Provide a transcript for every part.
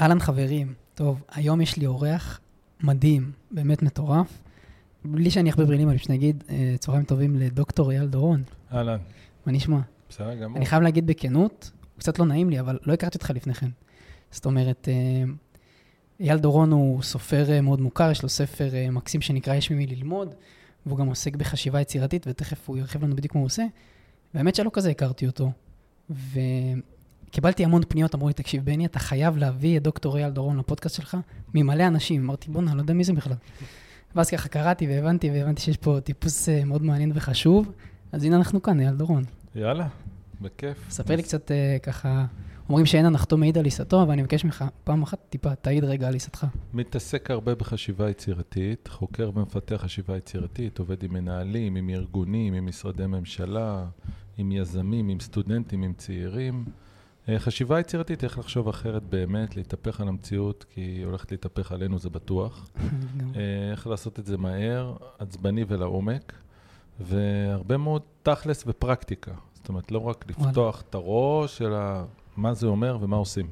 אהלן חברים, טוב, היום יש לי אורח מדהים, באמת מטורף. בלי שאני אכביר מילים, אני פשוט אגיד אה, צהריים טובים לדוקטור אייל דורון. אהלן. מה נשמע? בסדר גמור. אני חייב להגיד בכנות, קצת לא נעים לי, אבל לא הכרתי אותך לפני כן. זאת אומרת, אה, אייל דורון הוא סופר אה, מאוד מוכר, יש לו ספר מקסים שנקרא יש ממי ללמוד, והוא גם עוסק בחשיבה יצירתית, ותכף הוא ירחיב לנו בדיוק מה הוא עושה. והאמת שלא כזה הכרתי אותו. וקיבלתי המון פניות, אמרו לי, תקשיב, בני, אתה חייב להביא את דוקטור אייל דורון לפודקאסט שלך, ממלא אנשים. אמרתי, בואנה, לא יודע מי זה בכלל. ואז ככה קראתי והבנתי, והבנתי שיש פה טיפוס אה, מאוד מעניין וחשוב. אז הנה אנחנו כאן, אייל דורון. יאללה, בכיף. ספר לי קצת אה, ככה, אומרים שאין הנחתו מעיד על עיסתו, אבל אני מבקש ממך, פעם אחת טיפה, תעיד רגע על עיסתך. מתעסק הרבה בחשיבה יצירתית, חוקר ומפתח חשיבה יצירתית, עובד עם מנהלים, עם ארגונים, עם משרדי ממשלה, עם יזמים, עם סטודנטים, עם צעירים. אה, חשיבה יצירתית, איך לחשוב אחרת באמת, להתהפך על המציאות, כי היא הולכת להתהפך עלינו, זה בטוח. אה, איך לעשות את זה מהר, עצבני ולעומק, והרבה מאוד תכלס ופרקטיקה. זאת אומרת, לא רק לפתוח את הראש, אלא מה זה אומר ומה עושים.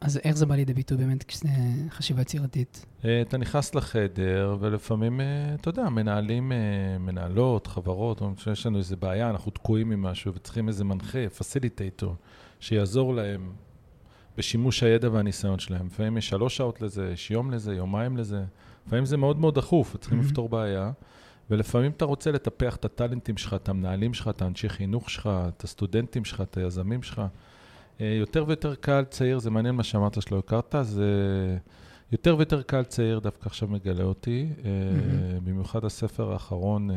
אז איך זה בא לידי ביטוי באמת כשזה חשיבה יצירתית? אה, אתה נכנס לחדר, ולפעמים, אתה יודע, מנהלים, מנהלות, חברות, או שיש לנו איזה בעיה, אנחנו תקועים עם משהו וצריכים איזה מנחה, פסיליטייטור, שיעזור להם בשימוש הידע והניסיון שלהם. לפעמים יש שלוש שעות לזה, יש יום לזה, יומיים לזה. לפעמים זה מאוד מאוד דחוף, וצריכים mm-hmm. לפתור בעיה. ולפעמים אתה רוצה לטפח את הטאלנטים שלך, את המנהלים שלך, את האנשי חינוך שלך, את הסטודנטים שלך, את היזמים שלך. יותר ויותר קהל צעיר, זה מעניין מה שאמרת שלא הכרת, זה יותר ויותר קהל צעיר דווקא עכשיו מגלה אותי, mm-hmm. במיוחד הספר האחרון,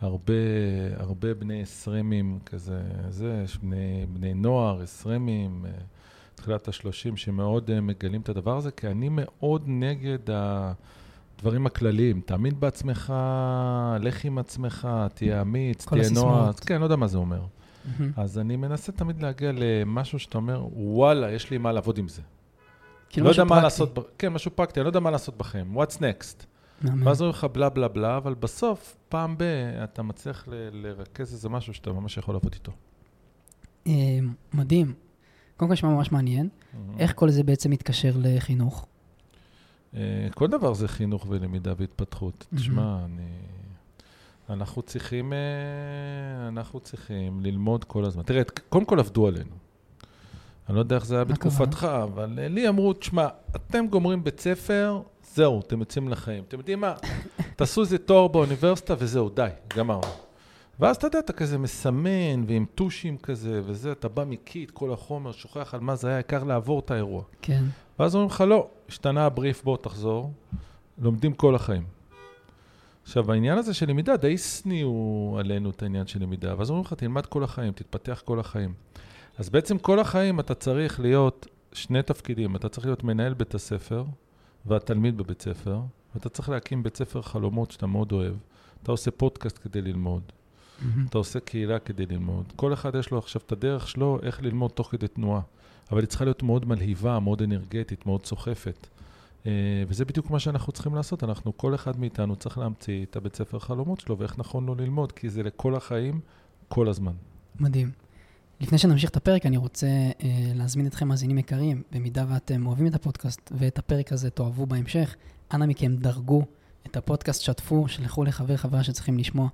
הרבה, הרבה בני עשרימים כזה, זה, יש בני, בני נוער, עשרימים, תחילת השלושים, שמאוד מגלים את הדבר הזה, כי אני מאוד נגד הדברים הכלליים. תאמין בעצמך, לך עם עצמך, תהיה אמיץ, תהיה נוער. כן, לא יודע מה זה אומר. Mm-hmm. אז אני מנסה תמיד להגיע למשהו שאתה אומר, וואלה, יש לי מה לעבוד עם זה. כאילו לא משהו פרקטי. לעשות, כן, משהו פרקטי, אני לא יודע מה לעשות בכם. What's next? ואז אומרים לך בלה בלה בלה, אבל בסוף, פעם ב- אתה מצליח ל- לרכז איזה משהו שאתה ממש יכול לעבוד איתו. אה, מדהים. קודם כל נשמע ממש מעניין. איך כל זה בעצם מתקשר לחינוך? אה, כל דבר זה חינוך ולמידה והתפתחות. תשמע, אני... אנחנו צריכים, אה, אנחנו צריכים ללמוד כל הזמן. תראה, קודם כל עבדו עלינו. אני לא יודע איך זה היה בתקופתך, אבל לי אמרו, תשמע, אתם גומרים בית ספר, זהו, אתם יוצאים לחיים. אתם יודעים מה? תעשו איזה תואר באוניברסיטה וזהו, די, גמרנו. ואז אתה יודע, אתה כזה מסמן ועם טושים כזה וזה, אתה בא מקיא את כל החומר, שוכח על מה זה היה, העיקר לעבור את האירוע. כן. ואז אומרים לך, לא, השתנה הבריף, בוא תחזור, לומדים כל החיים. עכשיו, העניין הזה של למידה, די שניאו עלינו את העניין של למידה, ואז אומרים לך, תלמד כל החיים, תתפתח כל החיים. אז בעצם כל החיים אתה צריך להיות שני תפקידים, אתה צריך להיות מנהל בית הספר והתלמיד בבית ספר, ואתה צריך להקים בית ספר חלומות שאתה מאוד אוהב. אתה עושה פודקאסט כדי ללמוד, mm-hmm. אתה עושה קהילה כדי ללמוד. כל אחד יש לו עכשיו את הדרך שלו איך ללמוד תוך כדי תנועה, אבל היא צריכה להיות מאוד מלהיבה, מאוד אנרגטית, מאוד סוחפת. אה, וזה בדיוק מה שאנחנו צריכים לעשות, אנחנו, כל אחד מאיתנו צריך להמציא את הבית ספר חלומות שלו ואיך נכון לו ללמוד, כי זה לכל החיים, כל הזמן. מדהים. לפני שנמשיך את הפרק, אני רוצה אה, להזמין אתכם, מאזינים יקרים, במידה ואתם אוהבים את הפודקאסט ואת הפרק הזה תאהבו בהמשך, אנא מכם דרגו את הפודקאסט, שתפו, שלחו לחבר חברה שצריכים לשמוע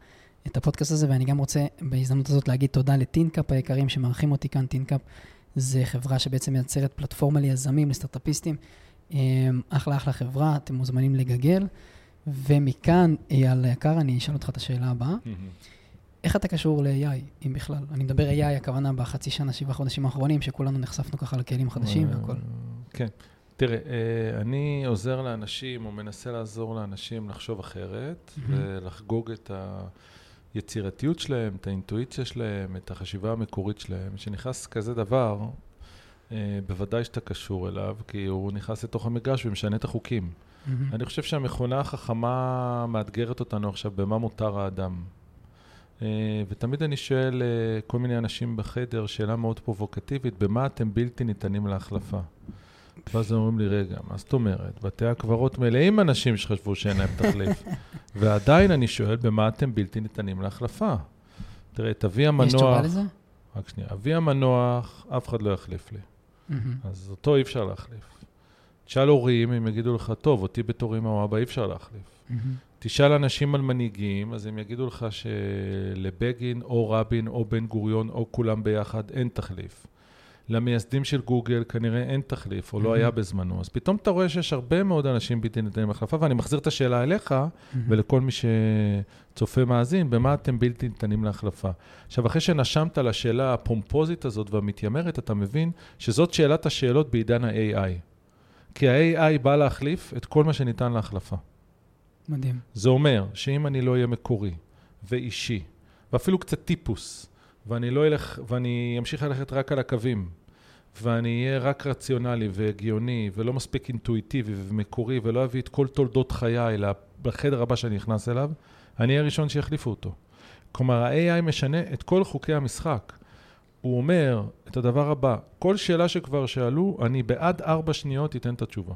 את הפודקאסט הזה, ואני גם רוצה בהזדמנות הזאת להגיד תודה לטינקאפ היקרים שמארחים אותי כאן. טינקאפ זה חברה שבעצם מייצרת פלטפורמה ליזמים, לסטארט-אפיסטים. אמ, אחלה אחלה חברה, אתם מוזמנים לגגל. ומכאן, אייל היקר, אני אשאל אותך את השאלה הבאה. איך אתה קשור ל-AI, אם בכלל? אני מדבר AI, הכוונה בחצי שנה, שבעה חודשים האחרונים, שכולנו נחשפנו ככה לכלים חדשים והכל. כן. תראה, אה, אני עוזר לאנשים, או מנסה לעזור לאנשים לחשוב אחרת, ולחגוג את היצירתיות שלהם, את האינטואיציה שלהם, את החשיבה המקורית שלהם. כשנכנס כזה דבר, אה, בוודאי שאתה קשור אליו, כי הוא נכנס לתוך המגרש ומשנה את החוקים. אני חושב שהמכונה החכמה מאתגרת אותנו עכשיו במה מותר האדם. אה, ותמיד אני שואל אה, כל מיני אנשים בחדר, שאלה מאוד פרובוקטיבית, במה אתם בלתי ניתנים להחלפה? ואז הם אומרים לי, רגע, מה זאת אומרת? בתי הקברות מלאים אנשים שחשבו שאין להם תחליף. ועדיין אני שואל, במה אתם בלתי ניתנים להחלפה? תראה, את אבי המנוח... יש תשובה לזה? רק שנייה. אבי המנוח, אף אחד לא יחליף לי. אז אותו אי אפשר להחליף. תשאל הורים, הם יגידו לך, טוב, אותי בתור אמא או אבא אי אפשר להחליף. תשאל אנשים על מנהיגים, אז הם יגידו לך שלבגין או רבין או בן גוריון או כולם ביחד אין תחליף. למייסדים של גוגל כנראה אין תחליף, או לא היה בזמנו. אז פתאום אתה רואה שיש הרבה מאוד אנשים בלתי ניתנים להחלפה, ואני מחזיר את השאלה אליך ולכל מי שצופה מאזין, במה אתם בלתי ניתנים להחלפה. עכשיו, אחרי שנשמת לשאלה הפומפוזית הזאת והמתיימרת, אתה מבין שזאת שאלת השאלות בעידן ה-AI. כי ה-AI בא להחליף את כל מה שניתן להחלפה. מדהים. זה אומר שאם אני לא אהיה מקורי ואישי, ואפילו קצת טיפוס, ואני לא אלך, ואני אמשיך ללכת רק על הקווים, ואני אהיה רק רציונלי והגיוני, ולא מספיק אינטואיטיבי ומקורי, ולא אביא את כל תולדות חיי לחדר הבא שאני נכנס אליו, אני אהיה הראשון שיחליפו אותו. כלומר, ה-AI משנה את כל חוקי המשחק. הוא אומר את הדבר הבא, כל שאלה שכבר שאלו, אני בעד ארבע שניות אתן את התשובה.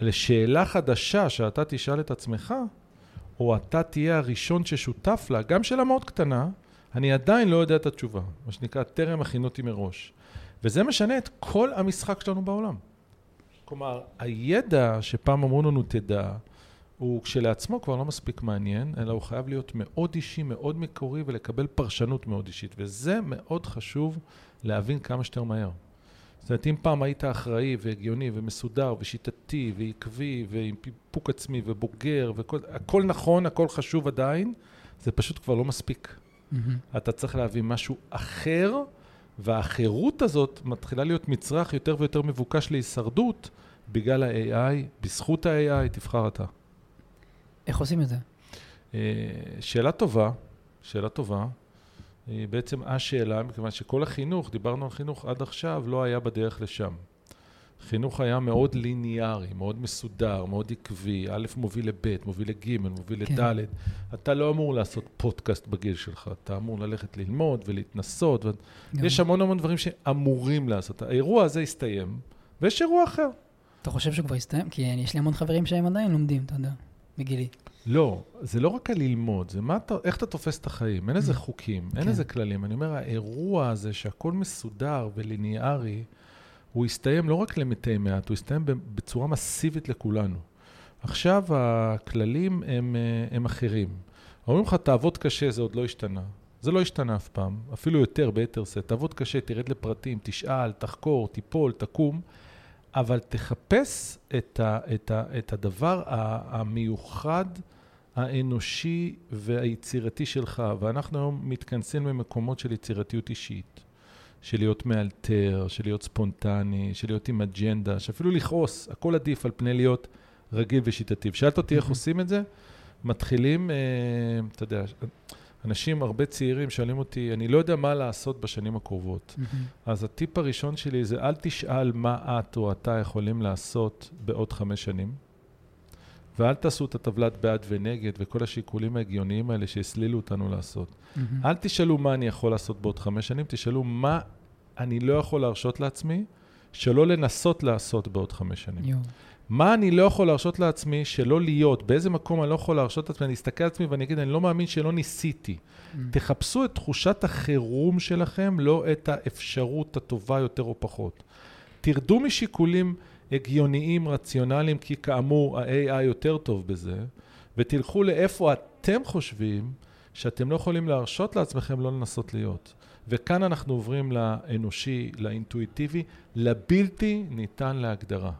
לשאלה חדשה שאתה תשאל את עצמך, או אתה תהיה הראשון ששותף לה, גם שאלה מאוד קטנה, אני עדיין לא יודע את התשובה. מה שנקרא, טרם הכינותי מראש. וזה משנה את כל המשחק שלנו בעולם. כלומר, הידע שפעם אמרו לנו תדע, הוא כשלעצמו כבר לא מספיק מעניין, אלא הוא חייב להיות מאוד אישי, מאוד מקורי ולקבל פרשנות מאוד אישית. וזה מאוד חשוב להבין כמה שיותר מהר. זאת אומרת, אם פעם היית אחראי והגיוני ומסודר ושיטתי ועקבי ועם פיפוק עצמי ובוגר והכל נכון, הכל חשוב עדיין, זה פשוט כבר לא מספיק. Mm-hmm. אתה צריך להביא משהו אחר, והאחרות הזאת מתחילה להיות מצרך יותר ויותר מבוקש להישרדות בגלל ה-AI, בזכות ה-AI, תבחר אתה. איך עושים את זה? אה, שאלה טובה, שאלה טובה. היא בעצם השאלה, מכיוון שכל החינוך, דיברנו על חינוך עד עכשיו, לא היה בדרך לשם. חינוך היה מאוד ליניארי, מאוד מסודר, מאוד עקבי, א' מוביל לב', מוביל לג', מוביל כן. לד'. אתה לא אמור לעשות פודקאסט בגיל שלך, אתה אמור ללכת ללמוד ולהתנסות. ו... יש המון המון דברים שאמורים לעשות. האירוע הזה הסתיים, ויש אירוע אחר. אתה חושב שהוא כבר הסתיים? כי יש לי המון חברים שהם עדיין לומדים, אתה יודע, בגילי. לא, זה לא רק הללמוד, זה מה אתה, איך אתה תופס את החיים. אין איזה mm. חוקים, אין כן. איזה כללים. אני אומר, האירוע הזה שהכל מסודר וליניארי, הוא הסתיים לא רק למתי מעט, הוא הסתיים בצורה מסיבית לכולנו. עכשיו הכללים הם, אה, הם אחרים. אומרים לך, תעבוד קשה, זה עוד לא השתנה. זה לא השתנה אף פעם, אפילו יותר, ביתר שאת. תעבוד קשה, תרד לפרטים, תשאל, תחקור, תיפול, תקום, אבל תחפש את, ה, את, ה, את הדבר המיוחד, האנושי והיצירתי שלך. ואנחנו היום מתכנסים במקומות של יצירתיות אישית. של להיות מאלתר, של להיות ספונטני, של להיות עם אג'נדה, שאפילו לכעוס, הכל עדיף על פני להיות רגיל ושיטתי. ושאלת אותי איך עושים את זה? מתחילים, אה, אתה יודע, אנשים, הרבה צעירים שואלים אותי, אני לא יודע מה לעשות בשנים הקרובות. אז הטיפ הראשון שלי זה אל תשאל מה את או אתה יכולים לעשות בעוד חמש שנים, ואל תעשו את הטבלת בעד ונגד וכל השיקולים ההגיוניים האלה שהסלילו אותנו לעשות. Mm-hmm. אל תשאלו מה אני יכול לעשות בעוד חמש שנים, תשאלו מה אני לא יכול להרשות לעצמי שלא לנסות לעשות בעוד חמש שנים. יו. מה אני לא יכול להרשות לעצמי שלא להיות, באיזה מקום אני לא יכול להרשות לעצמי, אני אסתכל על עצמי ואני אגיד, אני לא מאמין שלא ניסיתי. Mm. תחפשו את תחושת החירום שלכם, לא את האפשרות הטובה יותר או פחות. תרדו משיקולים הגיוניים, רציונליים, כי כאמור, ה-AI יותר טוב בזה, ותלכו לאיפה אתם חושבים שאתם לא יכולים להרשות לעצמכם לא לנסות להיות. וכאן אנחנו עוברים לאנושי, לאינטואיטיבי, לבלתי ניתן להגדרה.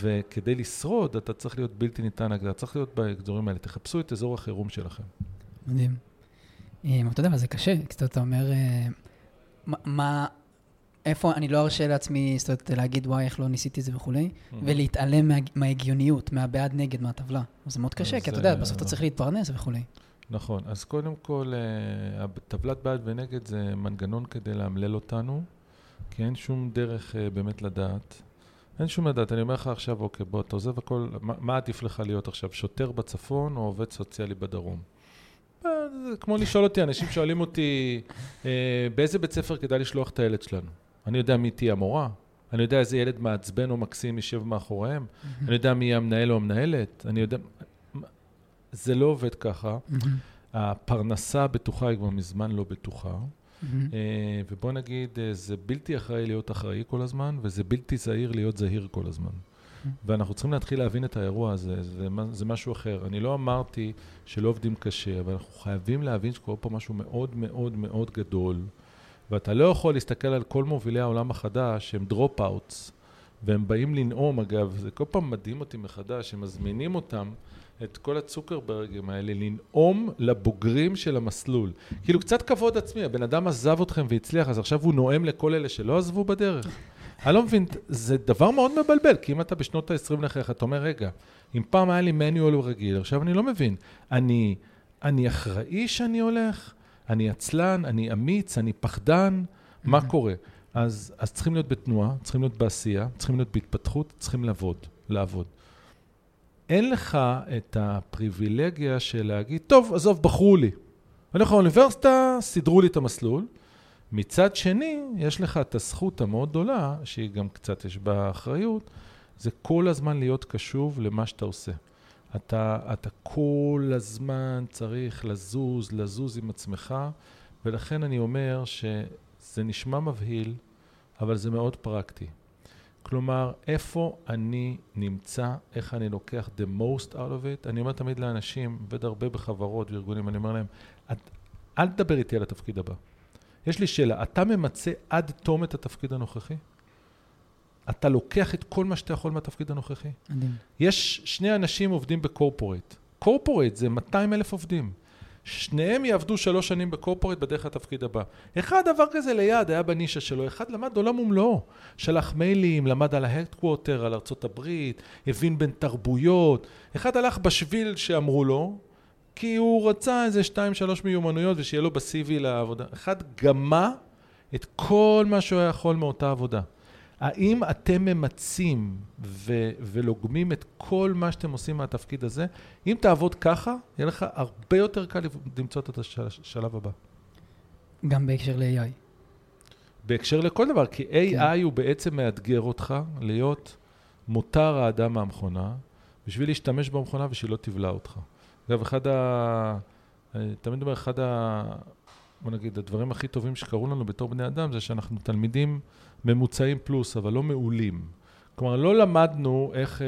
וכדי לשרוד, אתה צריך להיות בלתי ניתן להגדרה, צריך להיות באזורים האלה. תחפשו את אזור החירום שלכם. מדהים. אה, אתה יודע, אבל זה קשה, כי אתה אומר, אה, מה, איפה אני לא ארשה לעצמי, זאת אומרת, להגיד, וואי, איך לא ניסיתי את זה וכולי, mm-hmm. ולהתעלם מה, מההגיוניות, מהבעד נגד, מהטבלה. זה מאוד קשה, כי אתה יודע, בסוף אתה צריך להתפרנס וכולי. נכון, אז קודם כל, אה, טבלת בעד ונגד זה מנגנון כדי לאמלל אותנו, כי אין שום דרך אה, באמת לדעת. אין שום לדעת, אני אומר לך עכשיו, אוקיי, בוא, אתה עוזב הכל, מה, מה עדיף לך להיות עכשיו, שוטר בצפון או עובד סוציאלי בדרום? אה, זה כמו לשאול אותי, אנשים שואלים אותי, באיזה בית ספר כדאי לשלוח את הילד שלנו? אני יודע מי תהיה המורה, אני יודע איזה ילד מעצבן או מקסים יישב מאחוריהם, אני יודע מי יהיה המנהל או המנהלת, אני יודע... זה לא עובד ככה. הפרנסה הבטוחה היא כבר מזמן לא בטוחה. מהמם. אה, ובוא נגיד, אה, זה בלתי אחראי להיות אחראי כל הזמן, וזה בלתי זהיר להיות זהיר כל הזמן. ואנחנו צריכים להתחיל להבין את האירוע הזה, זה, זה משהו אחר. אני לא אמרתי שלא עובדים קשה, אבל אנחנו חייבים להבין שקורה פה משהו מאוד מאוד מאוד גדול, ואתה לא יכול להסתכל על כל מובילי העולם החדש, שהם dropouts, והם באים לנאום, אגב, זה כל פעם מדהים אותי מחדש, הם מזמינים אותם, את כל הצוקרברגים האלה, לנאום לבוגרים של המסלול. כאילו, קצת כבוד עצמי, הבן אדם עזב אתכם והצליח, אז עכשיו הוא נואם לכל אלה שלא עזבו בדרך. אני לא מבין, זה דבר מאוד מבלבל, כי אם אתה בשנות ה-20 לחייך, אתה אומר, רגע, אם פעם היה לי מניואל רגיל, עכשיו אני לא מבין. אני, אני אחראי שאני הולך? אני עצלן? אני אמיץ? אני פחדן? מה קורה? אז, אז צריכים להיות בתנועה, צריכים להיות בעשייה, צריכים להיות בהתפתחות, צריכים לעבוד, לעבוד. אין לך את הפריבילגיה של להגיד, טוב, עזוב, בחרו לי. אני הולך לאוניברסיטה, סידרו לי את המסלול. מצד שני, יש לך את הזכות המאוד גדולה, שהיא גם קצת יש בה אחריות, זה כל הזמן להיות קשוב למה שאתה עושה. אתה, אתה כל הזמן צריך לזוז, לזוז עם עצמך, ולכן אני אומר שזה נשמע מבהיל, אבל זה מאוד פרקטי. כלומר, איפה אני נמצא, איך אני לוקח the most out of it. אני אומר תמיד לאנשים, עובד הרבה בחברות וארגונים, אני אומר להם, "את- אל תדבר איתי על התפקיד הבא. יש לי שאלה, אתה ממצה עד תום את התפקיד הנוכחי? אתה לוקח את כל מה שאתה יכול מהתפקיד הנוכחי? מדהים. יש שני אנשים עובדים בקורפורט. קורפורט זה 200 אלף עובדים. שניהם יעבדו שלוש שנים בקורפורט בדרך לתפקיד הבא. אחד עבר כזה ליד, היה בנישה שלו, אחד למד עולם ומלואו. שלח מיילים, למד על ההדקווטר, על ארצות הברית, הבין בין תרבויות. אחד הלך בשביל שאמרו לו, כי הוא רצה איזה שתיים, שלוש מיומנויות ושיהיה לו ב-CV לעבודה. אחד גמה את כל מה שהוא היה יכול מאותה עבודה. האם אתם ממצים ו- ולוגמים את כל מה שאתם עושים מהתפקיד הזה? אם תעבוד ככה, יהיה לך הרבה יותר קל למצוא את השלב הבא. גם בהקשר ל-AI. בהקשר לכל דבר, כי AI כן. הוא בעצם מאתגר אותך להיות מותר האדם מהמכונה, בשביל להשתמש במכונה ושהיא לא תבלע אותך. אגב, אחד ה... אני תמיד אומר, אחד ה... בוא נגיד, הדברים הכי טובים שקרו לנו בתור בני אדם זה שאנחנו תלמידים ממוצעים פלוס, אבל לא מעולים. כלומר, לא למדנו איך, אה,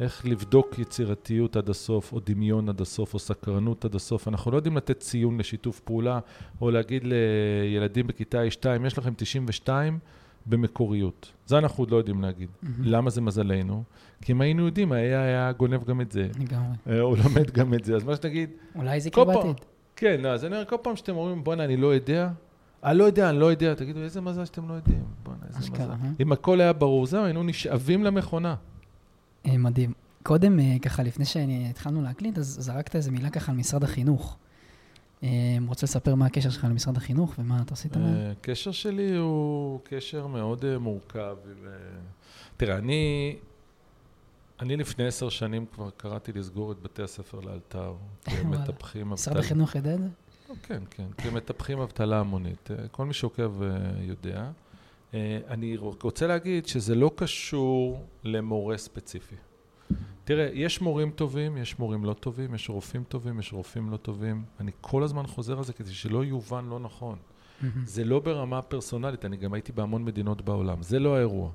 איך לבדוק יצירתיות עד הסוף, או דמיון עד הסוף, או סקרנות עד הסוף. אנחנו לא יודעים לתת ציון לשיתוף פעולה, או להגיד לילדים בכיתה A2, יש לכם 92 במקוריות. זה אנחנו עוד לא יודעים להגיד. מהמם. למה זה מזלנו? כי אם היינו יודעים, ה-AI היה גונב גם את זה, לגמרי. אה, הוא לומד גם את זה. אז מה שתגיד, אולי זה. בעתיד. כן, לא, אז אני אומר, כל פעם שאתם אומרים, בואנה, אני לא יודע, אני לא יודע, אני לא יודע, תגידו, איזה מזל שאתם לא יודעים. בואנה, איזה אשכרה, מזל. אה? אם הכל היה ברור, זהו, היינו נשאבים למכונה. אה, מדהים. קודם, אה, ככה, לפני שהתחלנו להקליט, אז זרקת איזה מילה ככה על משרד החינוך. רוצה לספר מה הקשר שלך למשרד החינוך ומה אתה עשית מהם? הקשר שלי הוא קשר מאוד מורכב. תראה, אני, אני לפני עשר שנים כבר קראתי לסגור את בתי הספר לאלתר. מטפחים משרד. החינוך יודע את זה? כן, כן, כי מטפחים אבטלה המונית. אה, כל מי שעוקב אה, יודע. אה, אני רוצה להגיד שזה לא קשור למורה ספציפי. תראה, יש מורים טובים, יש מורים לא טובים, יש רופאים טובים, יש רופאים לא טובים. אני כל הזמן חוזר על זה כדי שלא יובן לא נכון. זה לא ברמה פרסונלית, אני גם הייתי בהמון מדינות בעולם, זה לא האירוע.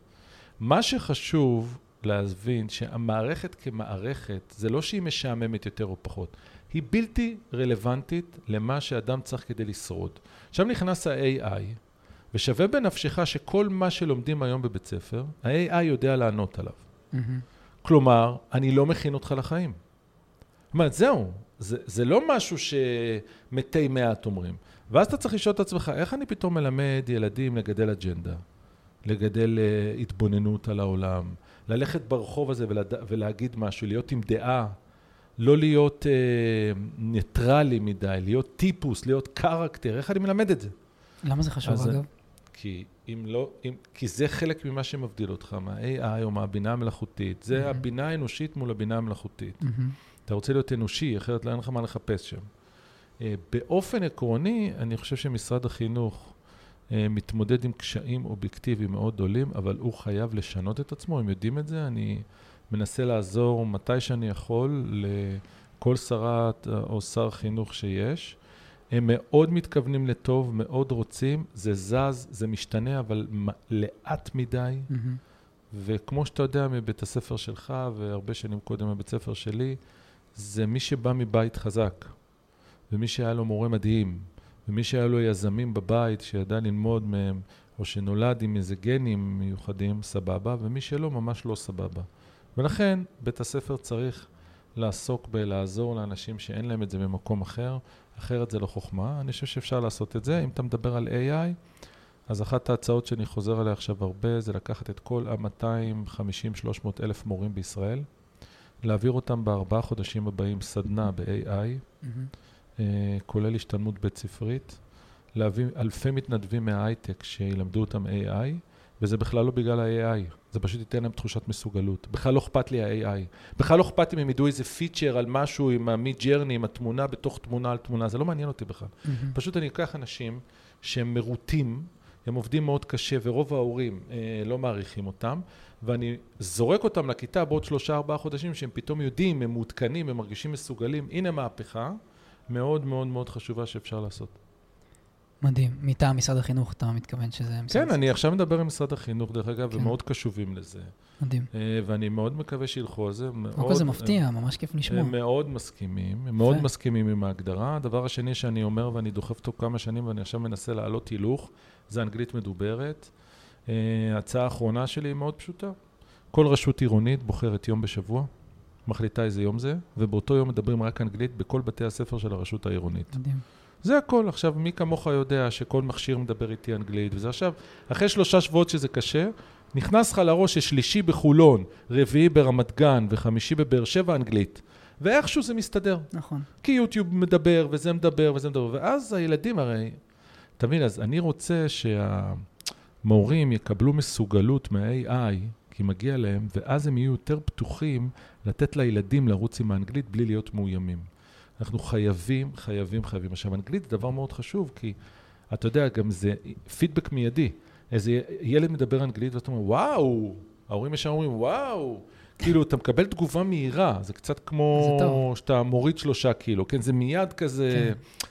מה שחשוב להבין שהמערכת כמערכת, זה לא שהיא משעממת יותר או פחות, היא בלתי רלוונטית למה שאדם צריך כדי לשרוד. עכשיו נכנס ה-AI, ושווה בנפשך שכל מה שלומדים היום בבית ספר, ה-AI יודע לענות עליו. מהמם. כלומר, אני לא מכין אותך לחיים. זאת אומרת, זהו, זה, זה לא משהו שמתי מעט אומרים. ואז אתה צריך לשאול את עצמך, איך אני פתאום מלמד ילדים לגדל אג'נדה, לגדל uh, התבוננות על העולם, ללכת ברחוב הזה ולד... ולהגיד משהו, להיות עם דעה, לא להיות uh, ניטרלי מדי, להיות טיפוס, להיות קרקטר, איך אני מלמד את זה? למה זה חשוב, אז- אגב? כי אם לא, אם, כי זה חלק ממה שמבדיל אותך מה-AI או מהבינה המלאכותית. זה מהמם. הבינה האנושית מול הבינה המלאכותית. מהמם. אתה רוצה להיות אנושי, אחרת לא אין לך מה לחפש שם. אה, באופן עקרוני, אני חושב שמשרד החינוך אה, מתמודד עם קשיים אובייקטיביים מאוד גדולים, אבל הוא חייב לשנות את עצמו, הם יודעים את זה, אני מנסה לעזור מתי שאני יכול לכל שרת או שר חינוך שיש. הם מאוד מתכוונים לטוב, מאוד רוצים, זה זז, זה משתנה, אבל לאט מדי. מהמם. וכמו שאתה יודע מבית הספר שלך, והרבה שנים קודם מבית הספר שלי, זה מי שבא מבית חזק, ומי שהיה לו מורה מדהים, ומי שהיה לו יזמים בבית, שידע ללמוד מהם, או שנולד עם איזה גנים מיוחדים, סבבה, ומי שלא, ממש לא סבבה. ולכן, בית הספר צריך לעסוק בלעזור לאנשים שאין להם את זה במקום אחר, אחרת זה לא חוכמה. אני חושב שאפשר לעשות את זה. אם אתה מדבר על AI, אז אחת ההצעות שאני חוזר עליה עכשיו הרבה, זה לקחת את כל ה-250-300 אלף מורים בישראל, להעביר אותם בארבעה חודשים הבאים סדנה ב-AI, מהמם. אה, כולל השתלמות בית ספרית, להביא אלפי מתנדבים מההייטק שילמדו אותם AI, וזה בכלל לא בגלל ה-AI, זה פשוט ייתן להם תחושת מסוגלות. בכלל לא אכפת לי ה-AI. בכלל לא אכפת אם הם ידעו איזה פיצ'ר על משהו עם ה-Mid Journey, עם התמונה בתוך תמונה על תמונה, זה לא מעניין אותי בכלל. מהמם. פשוט אני אקח אנשים שהם מרוטים, הם עובדים מאוד קשה, ורוב ההורים אה, לא מעריכים אותם, ואני זורק אותם לכיתה בעוד שלושה ארבעה חודשים, שהם פתאום יודעים, הם מעודכנים, הם מרגישים מסוגלים. הנה מהפכה מאוד מאוד מאוד חשובה שאפשר לעשות. מדהים. מטעם משרד החינוך, אתה מתכוון שזה משרד... כן, אני עכשיו מדבר עם משרד החינוך, דרך אגב, כן. ומאוד קשובים לזה. מדהים. אה, ואני מאוד מקווה שילכו על זה. קודם כל זה מפתיע, ממש כיף לשמוע. הם מאוד מסכימים, הם מאוד. מסכימים עם ההגדרה. הדבר השני שאני אומר, ואני דוחף אותו כמה שנים, ואני עכשיו מנסה להעלות הילוך, זה אנגלית מדוברת. אה, ההצעה האחרונה שלי היא מאוד פשוטה. כל רשות עירונית בוחרת יום בשבוע, מחליטה איזה יום זה, ובאותו יום מדברים רק אנגלית בכל בתי הספר של הרשות העירונית. מדהים. זה הכל. עכשיו, מי כמוך יודע שכל מכשיר מדבר איתי אנגלית, וזה עכשיו, אחרי שלושה שבועות שזה קשה, נכנס לך לראש ששלישי בחולון, רביעי ברמת גן וחמישי בבאר שבע אנגלית. ואיכשהו זה מסתדר. נכון. כי יוטיוב מדבר, וזה מדבר, וזה מדבר, ואז הילדים הרי... אתה מבין, אז אני רוצה שהמורים יקבלו מסוגלות מה-AI, כי מגיע להם, ואז הם יהיו יותר פתוחים לתת לילדים לרוץ עם האנגלית בלי להיות מאוימים. אנחנו חייבים, חייבים, חייבים. עכשיו, אנגלית זה דבר מאוד חשוב, כי אתה יודע, גם זה פידבק מיידי. איזה ילד מדבר אנגלית ואתה אומר, וואו, ההורים ישר אומרים, וואו. כאילו, אתה מקבל תגובה מהירה, זה קצת זה כמו טוב. שאתה מוריד שלושה קילו, כן? זה מיד כזה... כן,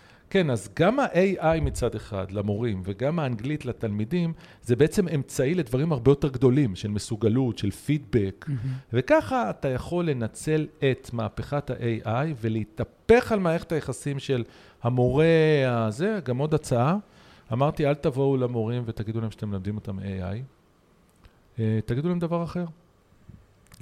אז גם ה-AI מצד אחד למורים וגם האנגלית לתלמידים, זה בעצם אמצעי לדברים הרבה יותר גדולים, של מסוגלות, של פידבק, מהמם. וככה אתה יכול לנצל את מהפכת ה-AI ולהתהפך על מערכת היחסים של המורה הזה, גם עוד הצעה. אמרתי, אל תבואו למורים ותגידו להם שאתם מלמדים אותם AI, אה, תגידו להם דבר אחר.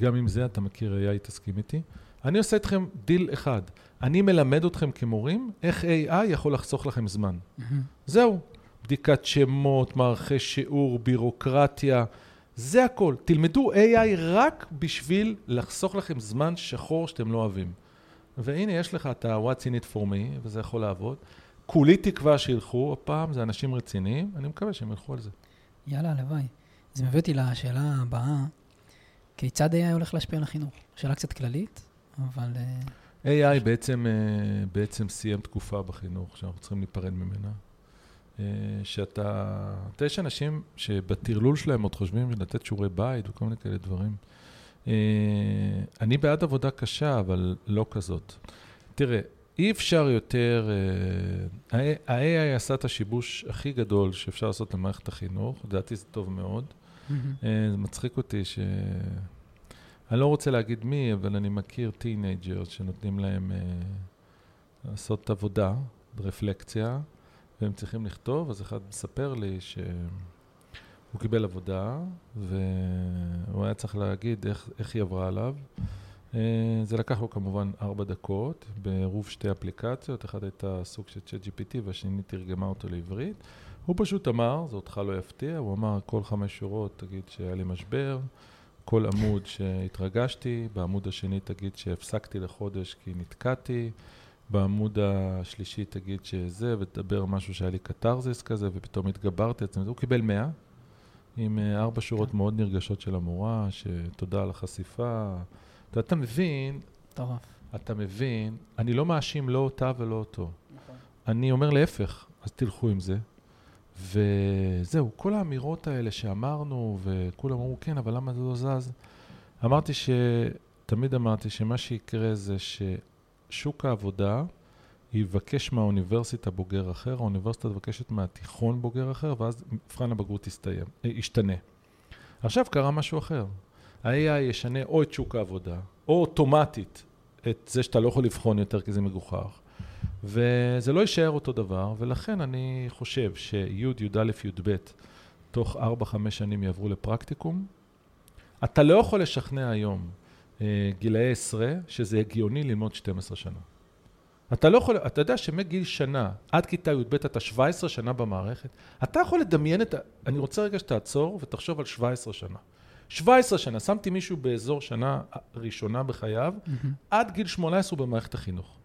גם עם זה אתה מכיר AI, תסכים איתי. אני עושה איתכם דיל אחד. אני מלמד אתכם כמורים איך AI יכול לחסוך לכם זמן. מהמם. זהו. בדיקת שמות, מערכי שיעור, בירוקרטיה, זה הכל. תלמדו AI רק בשביל לחסוך לכם זמן שחור שאתם לא אוהבים. והנה, יש לך את ה-What's in it for me, וזה יכול לעבוד. כולי תקווה שילכו הפעם, זה אנשים רציניים, אני מקווה שהם ילכו על זה. יאללה, הלוואי. זה מביא אותי לשאלה הבאה, כיצד AI הולך להשפיע על החינוך? שאלה קצת כללית, אבל... אה, AI בעצם, אה, בעצם סיים תקופה בחינוך שאנחנו צריכים להיפרד ממנה. אה, שאתה, אתה יש אנשים שבטרלול שלהם עוד חושבים לתת שיעורי בית וכל מיני כאלה דברים. אני בעד עבודה קשה, אבל לא כזאת. תראה, אי אפשר יותר, ה-AI עשה את השיבוש הכי גדול שאפשר לעשות למערכת החינוך, לדעתי זה טוב מאוד. זה מצחיק אותי ש... אני לא רוצה להגיד מי, אבל אני מכיר teenagers שנותנים להם אה, לעשות עבודה, רפלקציה, והם צריכים לכתוב, אז אחד מספר לי שהוא קיבל עבודה, והוא היה צריך להגיד איך, איך היא עברה עליו. אה, זה לקח לו כמובן ארבע דקות, בעירוב שתי אפליקציות, אחת הייתה סוג של ChatGPT והשני תרגמה אותו לעברית. הוא פשוט אמר, זה אותך לא יפתיע, הוא אמר כל חמש שורות תגיד שהיה לי משבר, כל עמוד שהתרגשתי, בעמוד השני תגיד שהפסקתי לחודש כי נתקעתי, בעמוד השלישי תגיד שזה, ותדבר משהו שהיה לי קתרזיס כזה, ופתאום התגברתי את זה. הוא קיבל 100, עם אה, ארבע שורות מאוד נרגשות של המורה, שתודה על החשיפה. אתה, אתה מבין, מטורף. אתה מבין, אני לא מאשים לא אותה ולא אותו. נכון. אני אומר להפך, אז תלכו עם זה. וזהו, כל האמירות האלה שאמרנו, וכולם אמרו, כן, אבל למה זה לא זז? אמרתי ש... תמיד אמרתי שמה שיקרה זה ששוק העבודה יבקש מהאוניברסיטה בוגר אחר, האוניברסיטה מבקשת מהתיכון בוגר אחר, ואז מבחן הבגרות יסתיים, אה, ישתנה. עכשיו קרה משהו אחר. ה-AI ישנה או את שוק העבודה, או אוטומטית את זה שאתה לא יכול לבחון יותר כי זה מגוחך, וזה לא יישאר אותו דבר, ולכן אני חושב שי', י"א, י"ב, תוך 4-5 שנים יעברו לפרקטיקום. אתה לא יכול לשכנע היום אה, גילאי עשרה שזה הגיוני ללמוד 12 שנה. אתה לא יכול, אתה יודע שמגיל שנה עד כיתה י"ב אתה 17 שנה במערכת, אתה יכול לדמיין את ה... אני רוצה רגע שתעצור ותחשוב על 17 שנה. 17 שנה, שמתי מישהו באזור שנה ראשונה בחייו, mm-hmm. עד גיל 18 הוא במערכת החינוך.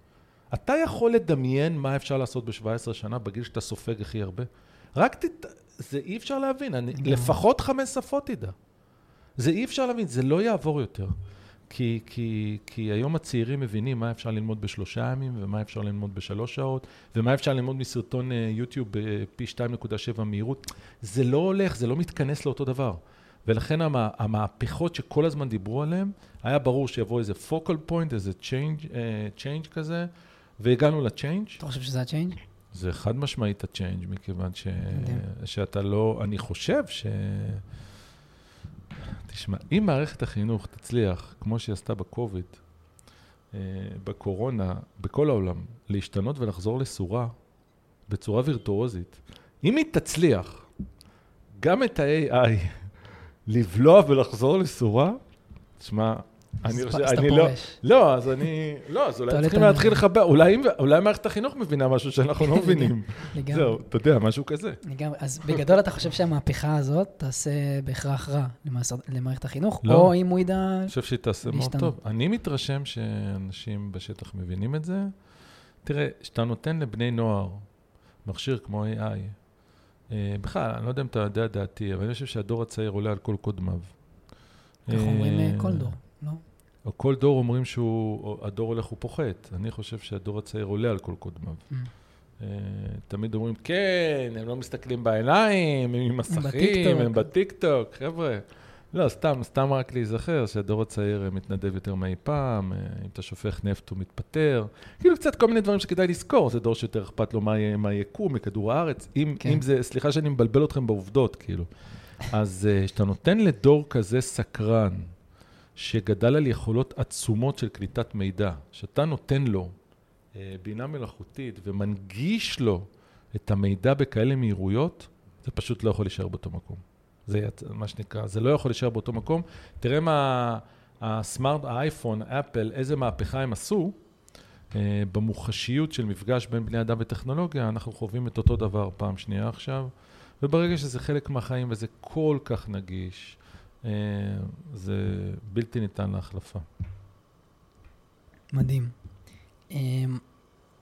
אתה יכול לדמיין מה אפשר לעשות ב-17 שנה בגיל שאתה סופג הכי הרבה? רק ת... זה אי אפשר להבין, אני, לפחות חמש שפות תדע. זה אי אפשר להבין, זה לא יעבור יותר. כי, כי, כי היום הצעירים מבינים מה אפשר ללמוד בשלושה ימים, ומה אפשר ללמוד בשלוש שעות, ומה אפשר ללמוד מסרטון אה, יוטיוב בפי 2.7 מהירות. זה לא הולך, זה לא מתכנס לאותו דבר. ולכן המה, המהפכות שכל הזמן דיברו עליהן, היה ברור שיבוא איזה focal point, איזה change, uh, change כזה, והגענו ל-change. אתה חושב שזה ה-change? זה חד משמעית ה-change, מכיוון ש... שאתה לא... אני חושב ש... תשמע, אם מערכת החינוך תצליח, כמו שהיא עשתה בקוביד, אה, בקורונה, בכל העולם, להשתנות ולחזור לסורה, בצורה וירטואוזית, אם היא תצליח גם את ה-AI לבלוע ולחזור לסורה, תשמע, אני חושב, אני לא, לא, אז אני, לא, אז אולי צריכים להתחיל לחבר, אולי מערכת החינוך מבינה משהו שאנחנו לא מבינים. לגמרי. זהו, אתה יודע, משהו כזה. לגמרי, אז בגדול אתה חושב שהמהפכה הזאת תעשה בהכרח רע למערכת החינוך, לא. או אם הוא ידע? אני חושב שהיא תעשה מאוד טוב. אני מתרשם שאנשים בשטח מבינים את זה. תראה, כשאתה נותן לבני נוער מכשיר כמו AI, אה, בכלל, אני לא יודע אם אתה יודע דעתי, אבל אני חושב שהדור הצעיר עולה על כל קודמיו. איך אומרים אה, כל דור. כל דור אומרים שהדור הולך ופוחת. אני חושב שהדור הצעיר עולה על כל קודמיו. Mm. Uh, תמיד אומרים, כן, הם לא מסתכלים בעיניים, הם עם מסכים, הם בטיקטוק, חבר'ה. לא, סתם, סתם רק להיזכר שהדור הצעיר מתנדב יותר מאי פעם, אה, אם אתה שופך נפט הוא מתפטר. כאילו קצת כל מיני דברים שכדאי לזכור, זה דור שיותר אכפת לו מה יקום מכדור הארץ. אם, כן. אם זה, סליחה שאני מבלבל אתכם בעובדות, כאילו. אז אה, כשאתה נותן לדור כזה סקרן, שגדל על יכולות עצומות של קליטת מידע, שאתה נותן לו אה, בינה מלאכותית ומנגיש לו את המידע בכאלה מהירויות, זה פשוט לא יכול להישאר באותו מקום. זה מה שנקרא, זה לא יכול להישאר באותו מקום. תראה מה הסמארט, האייפון, אפל, איזה מהפכה הם עשו. אה, במוחשיות של מפגש בין בני אדם וטכנולוגיה, אנחנו חווים את אותו דבר פעם שנייה עכשיו, וברגע שזה חלק מהחיים וזה כל כך נגיש, זה בלתי ניתן להחלפה. מדהים. אה,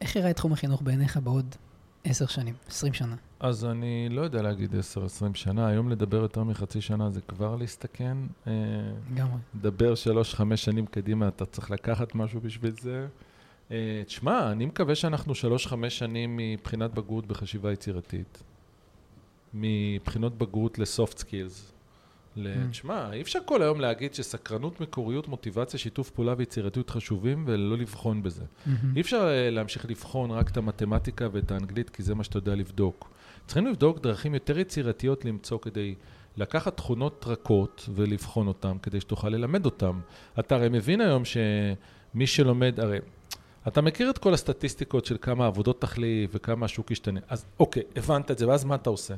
איך יראה תחום החינוך בעיניך בעוד עשר שנים, עשרים שנה? אז אני לא יודע להגיד עשר, עשרים שנה. היום לדבר יותר מחצי שנה זה כבר להסתכן. לגמרי. לדבר שלוש, חמש שנים קדימה, אתה צריך לקחת משהו בשביל זה. תשמע, אני מקווה שאנחנו שלוש, חמש שנים מבחינת בגרות בחשיבה יצירתית. מבחינות בגרות לסופט סקילס. Mm. תשמע, אי אפשר כל היום להגיד שסקרנות, מקוריות, מוטיבציה, שיתוף פעולה ויצירתיות חשובים ולא לבחון בזה. Mm-hmm. אי אפשר אה, להמשיך לבחון רק את המתמטיקה ואת האנגלית, כי זה מה שאתה יודע לבדוק. צריכים לבדוק דרכים יותר יצירתיות למצוא כדי לקחת תכונות רכות ולבחון אותן, כדי שתוכל ללמד אותן. אתה הרי מבין היום שמי שלומד, הרי... אתה מכיר את כל הסטטיסטיקות של כמה עבודות תחליף וכמה השוק ישתנה. אז אוקיי, הבנת את זה, ואז מה אתה עושה?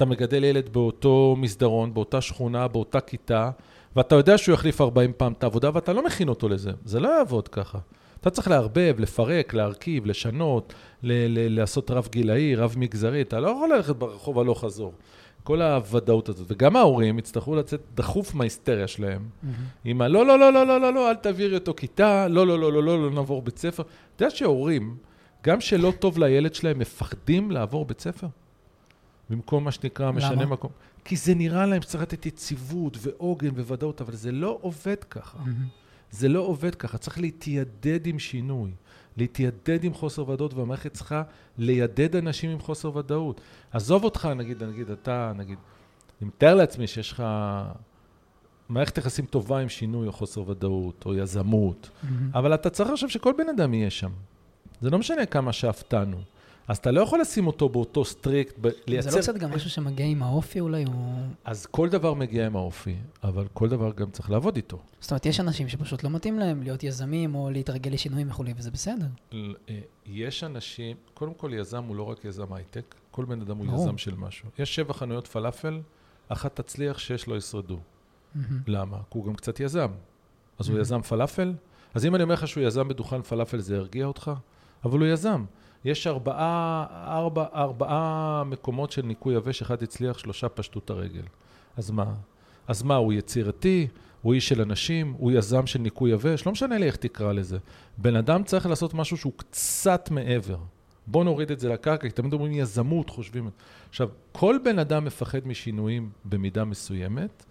אתה מגדל ילד באותו מסדרון, באותה שכונה, באותה כיתה, ואתה יודע שהוא יחליף 40 פעם את העבודה, ואתה לא מכין אותו לזה. זה לא יעבוד ככה. אתה צריך לערבב, לפרק, להרכיב, לשנות, ל- ל- לעשות רב גילאי, רב מגזרי, אתה לא יכול ללכת ברחוב הלוך חזור. כל הוודאות הזאת. וגם ההורים יצטרכו לצאת דחוף מההיסטריה שלהם. Mm-hmm. עם ה... לא, לא, לא, לא, לא, לא, לא, אל תעבירי אותו כיתה, לא, לא, לא, לא, לא, לא נעבור בית ספר. אתה יודע שהורים, גם שלא טוב לילד שלהם, מפחדים לעבור בית ספר? במקום מה שנקרא משנה מקום. כי זה נראה להם שצריך לתת יציבות ועוגן וודאות, אבל זה לא עובד ככה. Mm-hmm. זה לא עובד ככה, צריך להתיידד עם שינוי, להתיידד עם חוסר ודאות, והמערכת צריכה לידד אנשים עם חוסר ודאות. עזוב אותך, נגיד, נגיד, אתה, נגיד, אני מתאר לעצמי שיש לך מערכת יחסים טובה עם שינוי או חוסר ודאות, או יזמות, mm-hmm. אבל אתה צריך עכשיו שכל בן אדם יהיה שם. זה לא משנה כמה שאפתנו. אז אתה לא יכול לשים אותו באותו סטריקט, ב- לייצר... זה לא קצת גם משהו שמגיע עם האופי אולי, או... אז כל דבר מגיע עם האופי, אבל כל דבר גם צריך לעבוד איתו. זאת אומרת, יש אנשים שפשוט לא מתאים להם להיות יזמים או להתרגל לשינויים וכולי, וזה בסדר. אה, יש אנשים, קודם כל יזם הוא לא רק יזם הייטק, כל בן אדם הוא ברור. יזם של משהו. יש שבע חנויות פלאפל, אחת תצליח, שש לא ישרדו. מהמם. למה? כי הוא גם קצת יזם. אז הוא Mhm. יזם פלאפל? אז אם אני אומר לך שהוא יזם בדוכן פלאפל, זה ירגיע אותך? אבל הוא יזם. יש ארבעה, ארבע, ארבעה מקומות של ניקוי יבש, אחד הצליח, שלושה פשטו את הרגל. אז מה? אז מה, הוא יצירתי? הוא איש של אנשים? הוא יזם של ניקוי יבש? לא משנה לי איך תקרא לזה. בן אדם צריך לעשות משהו שהוא קצת מעבר. בוא נוריד את זה לקרקע, כי תמיד אומרים יזמות, חושבים... עכשיו, כל בן אדם מפחד משינויים במידה מסוימת.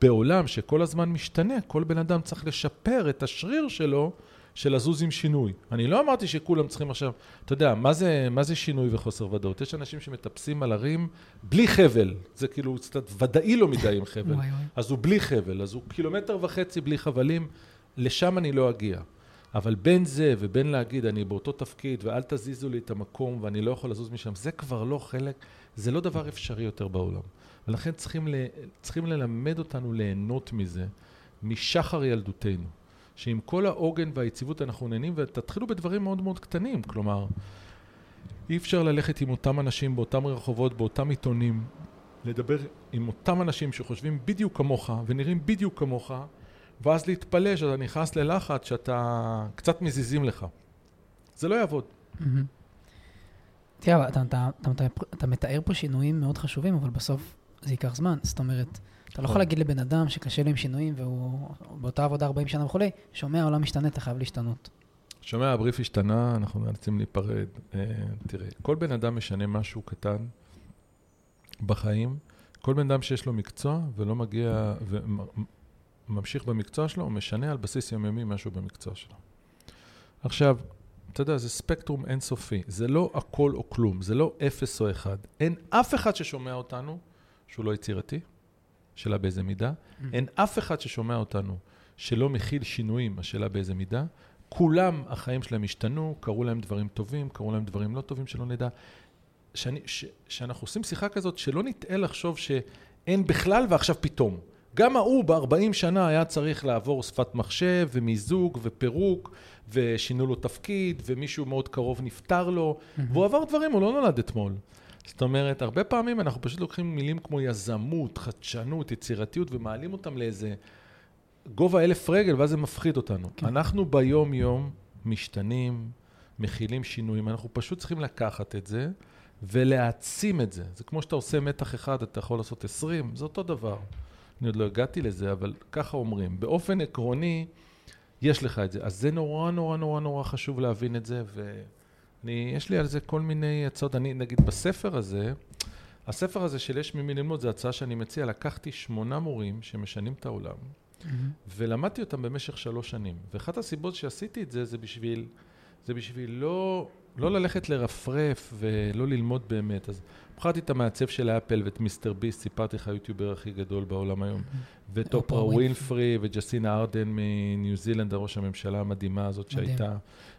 בעולם שכל הזמן משתנה, כל בן אדם צריך לשפר את השריר שלו של לזוז עם שינוי. אני לא אמרתי שכולם צריכים עכשיו, אתה יודע, מה זה, מה זה שינוי וחוסר ודאות? יש אנשים שמטפסים על הרים בלי חבל, זה כאילו קצת ודאי לו מדי עם חבל. אז הוא בלי חבל, אז הוא קילומטר וחצי בלי חבלים, לשם אני לא אגיע. אבל בין זה ובין להגיד, אני באותו תפקיד ואל תזיזו לי את המקום ואני לא יכול לזוז משם, זה כבר לא חלק, זה לא דבר אפשרי יותר בעולם. ולכן צריכים, ל, צריכים ללמד אותנו ליהנות מזה, משחר ילדותנו. שעם כל העוגן והיציבות אנחנו נהנים, ותתחילו בדברים מאוד מאוד קטנים. כלומר, אי אפשר ללכת עם אותם אנשים באותם רחובות, באותם עיתונים, לדבר עם אותם אנשים שחושבים בדיוק כמוך ונראים בדיוק כמוך, ואז להתפלא שאתה נכנס ללחץ שאתה קצת מזיזים לך. זה לא יעבוד. מהמם. תראה, אתה מתאר פה שינויים מאוד חשובים, אבל בסוף זה ייקח זמן. זאת אומרת, אתה לא. יכול להגיד לבן אדם שקשה לו עם שינויים והוא באותה עבודה 40 שנה וכולי, שומע, העולם משתנה, אתה חייב להשתנות. שומע, הבריף השתנה, אנחנו נאלצים להיפרד. אה, תראה, כל בן אדם משנה משהו קטן בחיים. כל בן אדם שיש לו מקצוע ולא מגיע וממשיך במקצוע שלו, הוא משנה על בסיס יומיומי משהו במקצוע שלו. עכשיו, אתה יודע, זה ספקטרום אינסופי. זה לא הכל או כלום, זה לא אפס או אחד. אין אף אחד ששומע אותנו שהוא לא יצירתי, שאלה באיזה מידה. אין אף אחד ששומע אותנו שלא מכיל שינויים, השאלה באיזה מידה. כולם, החיים שלהם השתנו, קרו להם דברים טובים, קרו להם דברים לא טובים, שלא נדע. שאני, ש, שאנחנו עושים שיחה כזאת, שלא נטעה לחשוב שאין בכלל ועכשיו פתאום. גם ההוא ב-40 שנה היה צריך לעבור שפת מחשב ומיזוג ופירוק ושינו לו תפקיד ומישהו מאוד קרוב נפטר לו והוא עבר דברים, הוא לא נולד אתמול. זאת אומרת, הרבה פעמים אנחנו פשוט לוקחים מילים כמו יזמות, חדשנות, יצירתיות ומעלים אותם לאיזה גובה אלף רגל ואז זה מפחיד אותנו. כן. אנחנו ביום-יום משתנים, מכילים שינויים, אנחנו פשוט צריכים לקחת את זה ולהעצים את זה. זה כמו שאתה עושה מתח אחד, אתה יכול לעשות 20, זה אותו דבר. אני עוד לא הגעתי לזה, אבל ככה אומרים. באופן עקרוני, יש לך את זה. אז זה נורא נורא נורא נורא חשוב להבין את זה, ויש לי על זה כל מיני הצעות. אני, נגיד, בספר הזה, הספר הזה של יש ממי ללמוד, זו הצעה שאני מציע. לקחתי שמונה מורים שמשנים את העולם, מהמם. ולמדתי אותם במשך שלוש שנים. ואחת הסיבות שעשיתי את זה, זה בשביל, זה בשביל לא, לא ללכת לרפרף ולא ללמוד באמת. אז בחרתי את המעצב של אפל ואת מיסטר ביסט, סיפרתי לך היוטיובר הכי גדול בעולם היום, אופרה ווינפרי. ווינפרי וג'סינה ארדן מניו זילנד, הראש הממשלה המדהימה הזאת מדהים. שהייתה,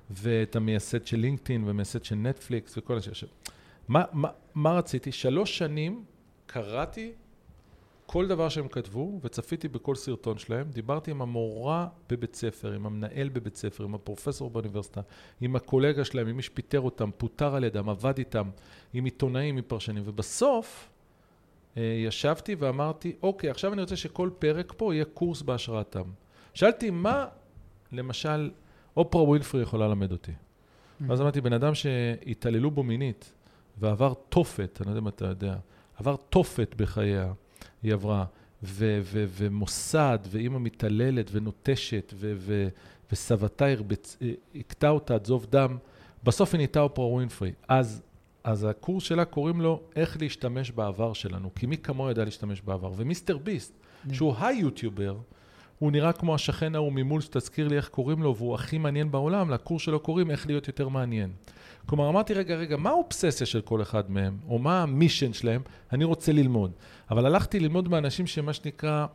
ואת המייסד של לינקדאין ומייסד של נטפליקס וכל. עכשיו, מה, מה, מה רציתי? שלוש שנים קראתי כל דבר שהם כתבו, וצפיתי בכל סרטון שלהם. דיברתי עם המורה בבית ספר, עם המנהל בבית ספר, עם הפרופסור באוניברסיטה, עם הקולגה שלהם, עם מי שפיטר אותם, פוטר על ידם, עבד איתם, עם עיתונאים, עם פרשנים. ובסוף אה, ישבתי ואמרתי, אוקיי, עכשיו אני רוצה שכל פרק פה יהיה קורס בהשראתם. שאלתי, מה למשל אופרה ווילפרי יכולה ללמד אותי? ואז אמרתי, בן אדם שהתעללו בו מינית ועבר תופת, אני לא יודע אם אתה יודע, עבר תופת בחייה, היא עברה, ו- ו- ומוסד, ואימא מתעללת ונוטשת, ו- ו- וסבתה הרבצ- הכתה אותה עד זוב דם, בסוף היא נהייתה אופרה ווינפרי. אז, אז הקורס שלה קוראים לו איך להשתמש בעבר שלנו, כי מי כמוהו ידע להשתמש בעבר. ומיסטר ביסט, שהוא היוטיובר, הוא נראה כמו השכן ההוא ממול שתזכיר לי איך קוראים לו, והוא הכי מעניין בעולם, לקורס שלו קוראים איך להיות יותר מעניין. כלומר, אמרתי, רגע, רגע, מה האובססיה של כל אחד מהם, או מה המישן שלהם? אני רוצה ללמוד. אבל הלכתי ללמוד מאנשים שמה שנקרא,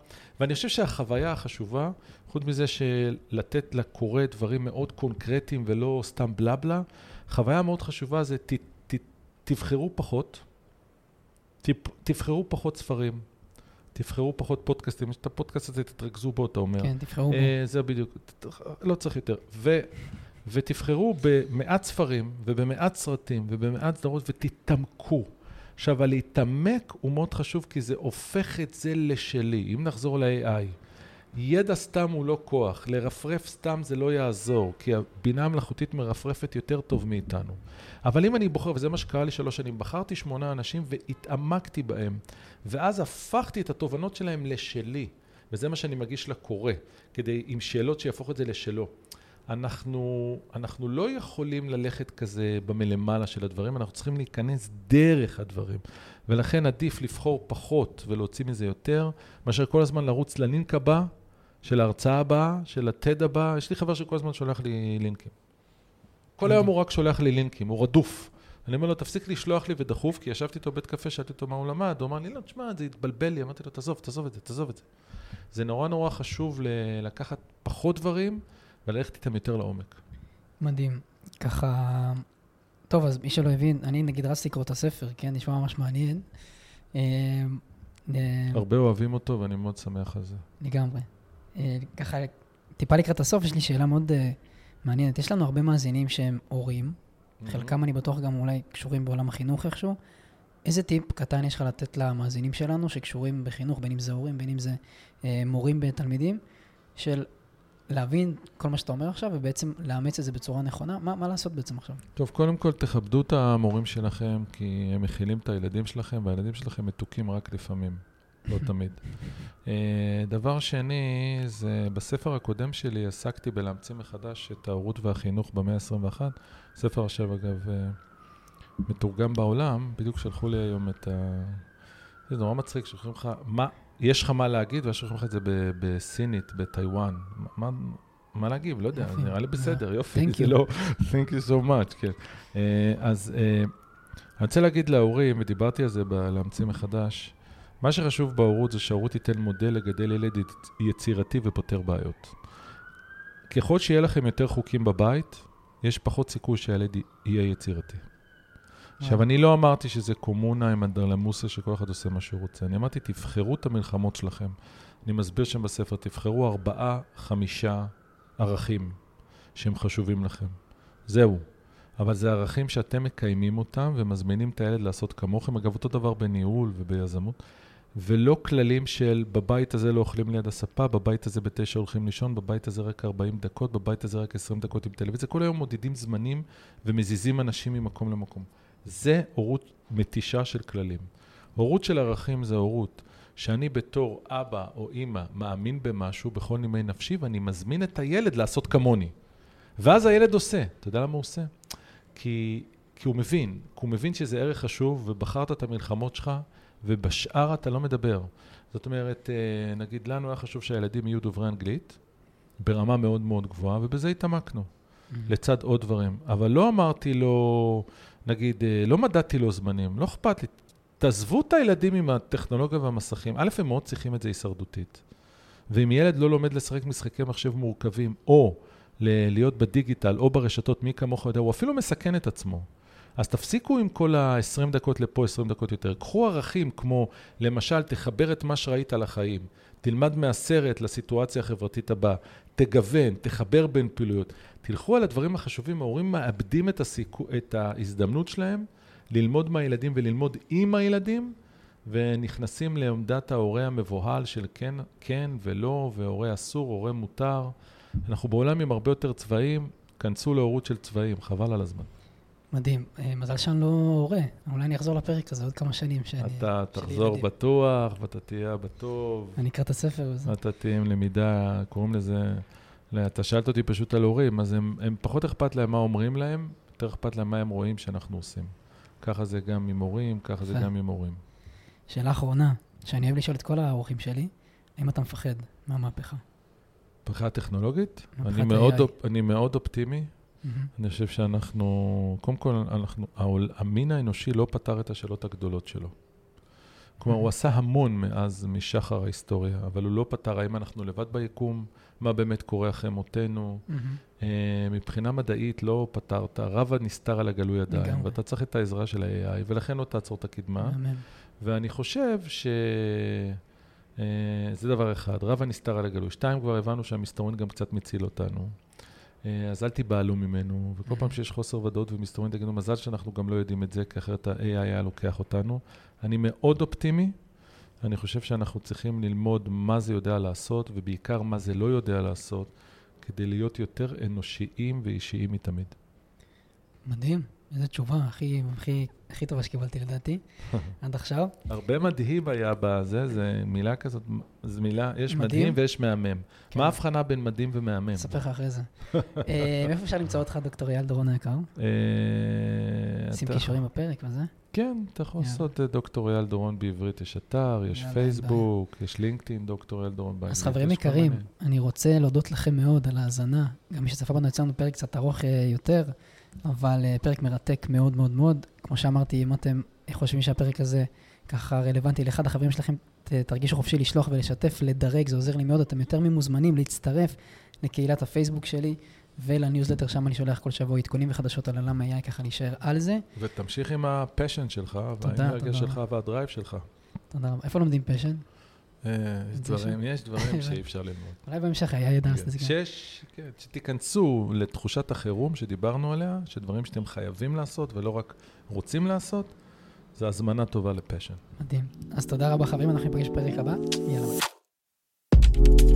ואני חושב שהחוויה החשובה, חוץ מזה שלתת לקורא דברים מאוד קונקרטיים ולא סתם בלבלה, חוויה מאוד חשובה זה ת, ת, תבחרו פחות, ת, תבחרו פחות ספרים, תבחרו פחות פודקאסטים, יש את הפודקאסט הזה, תתרכזו בו, אתה אומר. כן, תבחרו בו. אה, זה בדיוק, לא צריך יותר. ו, ותבחרו במעט ספרים ובמעט סרטים ובמעט סדרות ותתעמקו. עכשיו, הלהתעמק הוא מאוד חשוב כי זה הופך את זה לשלי. אם נחזור ל-AI, ידע סתם הוא לא כוח, לרפרף סתם זה לא יעזור, כי הבינה המלאכותית מרפרפת יותר טוב מאיתנו. אבל אם אני בוחר, וזה מה שקרה לי שלוש שנים, בחרתי שמונה אנשים והתעמקתי בהם, ואז הפכתי את התובנות שלהם לשלי, וזה מה שאני מגיש לקורא, כדי, עם שאלות שיהפוך את זה לשלו. אנחנו, אנחנו לא יכולים ללכת כזה במלמעלה של הדברים, אנחנו צריכים להיכנס דרך הדברים. ולכן עדיף לבחור פחות ולהוציא מזה יותר, מאשר כל הזמן לרוץ ללינק הבא, של ההרצאה הבאה, של הטד הבא. יש לי חבר שכל הזמן שולח לי לינקים. כל היום הוא רק שולח לי לינקים, הוא רדוף. אני אומר לו, תפסיק לשלוח לי ודחוף, כי ישבתי איתו בבית קפה, שאלתי אותו מה הוא למד, הוא אמר לי, לא, תשמע, זה התבלבל לי, אמרתי לו, תעזוב, תעזוב את זה, תעזוב את זה. זה נורא נורא חשוב ל- לקחת פחות דברים וללכת איתם יותר לעומק. מדהים. ככה... טוב, אז מי שלא הבין, אני נגיד רציתי לקרוא את הספר, כן? נשמע ממש מעניין. אה, אה, הרבה אוהבים אותו ואני מאוד שמח על זה. לגמרי. אה, ככה, טיפה לקראת הסוף, יש לי שאלה מאוד אה, מעניינת. יש לנו הרבה מאזינים שהם הורים, חלקם אני בטוח גם אולי קשורים בעולם החינוך איכשהו. איזה טיפ קטן יש לך לתת למאזינים שלנו שקשורים בחינוך, בין אם זה הורים, בין אם זה אה, מורים בתלמידים, של להבין כל מה שאתה אומר עכשיו ובעצם לאמץ את זה בצורה נכונה? מה, מה לעשות בעצם עכשיו? טוב, קודם כל תכבדו את המורים שלכם, כי הם מכילים את הילדים שלכם, והילדים שלכם מתוקים רק לפעמים, לא תמיד. אה, דבר שני, זה בספר הקודם שלי עסקתי בלהמציא מחדש את ההורות והחינוך במאה ה-21. ספר עכשיו, אגב, אה, מתורגם בעולם, בדיוק שלחו לי היום את ה... זה נורא מצחיק, שולחים לך, מה, יש לך מה להגיד, ואז שולחים לך את זה בסינית, בטיוואן. מה, מה להגיב? לא יודע. נראה לי בסדר, יופי. Thank זה you. לא, thank you so much, כן. אה, אז אה, אני רוצה להגיד להורים, ודיברתי על זה בלהמציא מחדש, מה שחשוב בהורות זה שההורות תיתן מודל לגדל ילד יצירתי ופותר בעיות. ככל שיהיה לכם יותר חוקים בבית, יש פחות סיכוי שהילד יהיה יצירתי. עכשיו. אני לא אמרתי שזה קומונה עם אנדרלמוסה שכל אחד עושה מה שהוא רוצה. אני אמרתי, תבחרו את המלחמות שלכם. אני מסביר שם בספר, תבחרו ארבעה, חמישה ערכים שהם חשובים לכם. זהו. אבל זה ערכים שאתם מקיימים אותם ומזמינים את הילד לעשות כמוכם. אגב, אותו דבר בניהול וביזמות. ולא כללים של בבית הזה לא אוכלים ליד הספה, בבית הזה בתשע הולכים לישון, בבית הזה רק 40 דקות, בבית הזה רק 20 דקות עם טלוויזיה. כל היום מודדים זמנים ומזיזים אנשים ממקום למקום. זה הורות מתישה של כללים. הורות של ערכים זה הורות שאני בתור אבא או אימא מאמין במשהו בכל נימי נפשי ואני מזמין את הילד לעשות כמוני. ואז הילד עושה. אתה יודע למה הוא עושה? כי, כי הוא מבין, כי הוא מבין שזה ערך חשוב ובחרת את המלחמות שלך ובשאר אתה לא מדבר. זאת אומרת, אה, נגיד לנו היה חשוב שהילדים יהיו דוברי אנגלית ברמה מאוד מאוד גבוהה ובזה התעמקנו. לצד עוד דברים. אבל לא אמרתי לו, נגיד, אה, לא מדדתי לו זמנים, לא אכפת לי. תעזבו את הילדים עם הטכנולוגיה והמסכים. א', הם מאוד צריכים את זה הישרדותית. ואם ילד לא לומד לשחק משחקי מחשב מורכבים, או ל- להיות בדיגיטל, או ברשתות, מי כמוך יודע, הוא אפילו מסכן את עצמו. אז תפסיקו עם כל ה-20 דקות לפה, 20 דקות יותר. קחו ערכים כמו, למשל, תחבר את מה שראית לחיים. תלמד מהסרט לסיטואציה החברתית הבאה. תגוון, תחבר בין פעילויות. תלכו על הדברים החשובים, ההורים מאבדים את, הסיכו, את ההזדמנות שלהם ללמוד מהילדים וללמוד עם הילדים, ונכנסים לעמדת ההורה המבוהל של כן, כן ולא, והורה אסור, הורה מותר. אנחנו בעולם עם הרבה יותר צבעים, כנסו להורות של צבעים, חבל על הזמן. מדהים. אה, מזל שאני לא הורה. אולי אני אחזור לפרק הזה עוד כמה שנים. שאני, אתה תחזור ילדים. בטוח, ואתה תהיה בטוב, אני אקרא את הספר וזה. אתה תהיה עם למידה, קוראים לזה, לא, אתה שאלת אותי פשוט על הורים, אז הם, הם פחות אכפת להם מה אומרים להם, יותר אכפת להם מה הם רואים שאנחנו עושים. ככה זה גם עם הורים, ככה זה. גם עם הורים. שאלה אחרונה, שאני אוהב לשאול את כל האורחים שלי, האם אתה מפחד מהמהפכה? מבחינה טכנולוגית, אני מאוד. אופ, אני מאוד אופטימי. מהמם. אני חושב שאנחנו, קודם כל, אנחנו, העול, המין האנושי לא פתר את השאלות הגדולות שלו. כלומר, הוא עשה המון מאז, משחר ההיסטוריה, אבל הוא לא פתר האם אנחנו לבד ביקום, מה באמת קורה אחרי מותנו. מהמם. אה, מבחינה מדעית לא פתרת, רב הנסתר על הגלוי עדיין. ואתה צריך את העזרה של ה-AI, ולכן לא תעצור את הקדמה. מהמם. ואני חושב ש... אה, זה דבר אחד, רב הנסתר על הגלוי. שתיים, כבר הבנו שהמסתורין גם קצת מציל אותנו. אה, אז אל תיבהלו ממנו, וכל פעם שיש חוסר ודאות ומסתורין, תגידו, מזל שאנחנו גם לא יודעים את זה, כי אחרת ה-AI היה לוקח אותנו. אני מאוד אופטימי, אני חושב שאנחנו צריכים ללמוד מה זה יודע לעשות, ובעיקר מה זה לא יודע לעשות, כדי להיות יותר אנושיים ואישיים מתמיד. מדהים, איזו תשובה הכי, הכי, הכי טובה שקיבלתי לדעתי, עד עכשיו. הרבה מדהים היה בזה, זה מילה כזאת, זו מילה, יש מדהים? מדהים ויש מהמם. כן. מה ההבחנה בין מדהים ומהמם? אספר לך אחרי זה. אה, מאיפה אפשר למצוא אותך, דוקטור אייל דורון היקר? אה, שים קישורים בפרק וזה. כן, אתה יכול. לעשות אה, דוקטור אייל דורון בעברית, יש אתר, יש פייסבוק, יש לינקדאין, דוקטור אייל דורון באנגלית. אז חברים יקרים. אני רוצה להודות לכם מאוד על ההאזנה. גם מי שצפה בנו יצא לנו פרק קצת ארוך יותר, אבל אה, פרק מרתק מאוד מאוד מאוד. כמו שאמרתי, אם אתם חושבים שהפרק הזה ככה רלוונטי לאחד החברים שלכם, תרגישו חופשי לשלוח ולשתף, לדרג, זה עוזר לי מאוד. אתם יותר ממוזמנים להצטרף לקהילת הפייסבוק שלי ולניוזלטר, שם אני שולח כל שבוע עדכונים וחדשות על עולם ה-AI, ככה להישאר על זה. ותמשיך עם ה passion שלך, והאנרגיה. שלך וה drive שלך. תודה רבה. איפה לומדים passion? אה, יש זה דברים, יש דברים שאי אפשר ללמוד. אולי בהמשך היה ידע סטטיסטיקה. שיש, כן, שתיכנסו לתחושת החירום שדיברנו עליה, שדברים שאתם חייבים לעשות ולא רק רוצים לעשות, זו הזמנה טובה ל passion. מדהים. אז תודה רבה חברים, אנחנו ניפגש בפרק הבא. יאללה.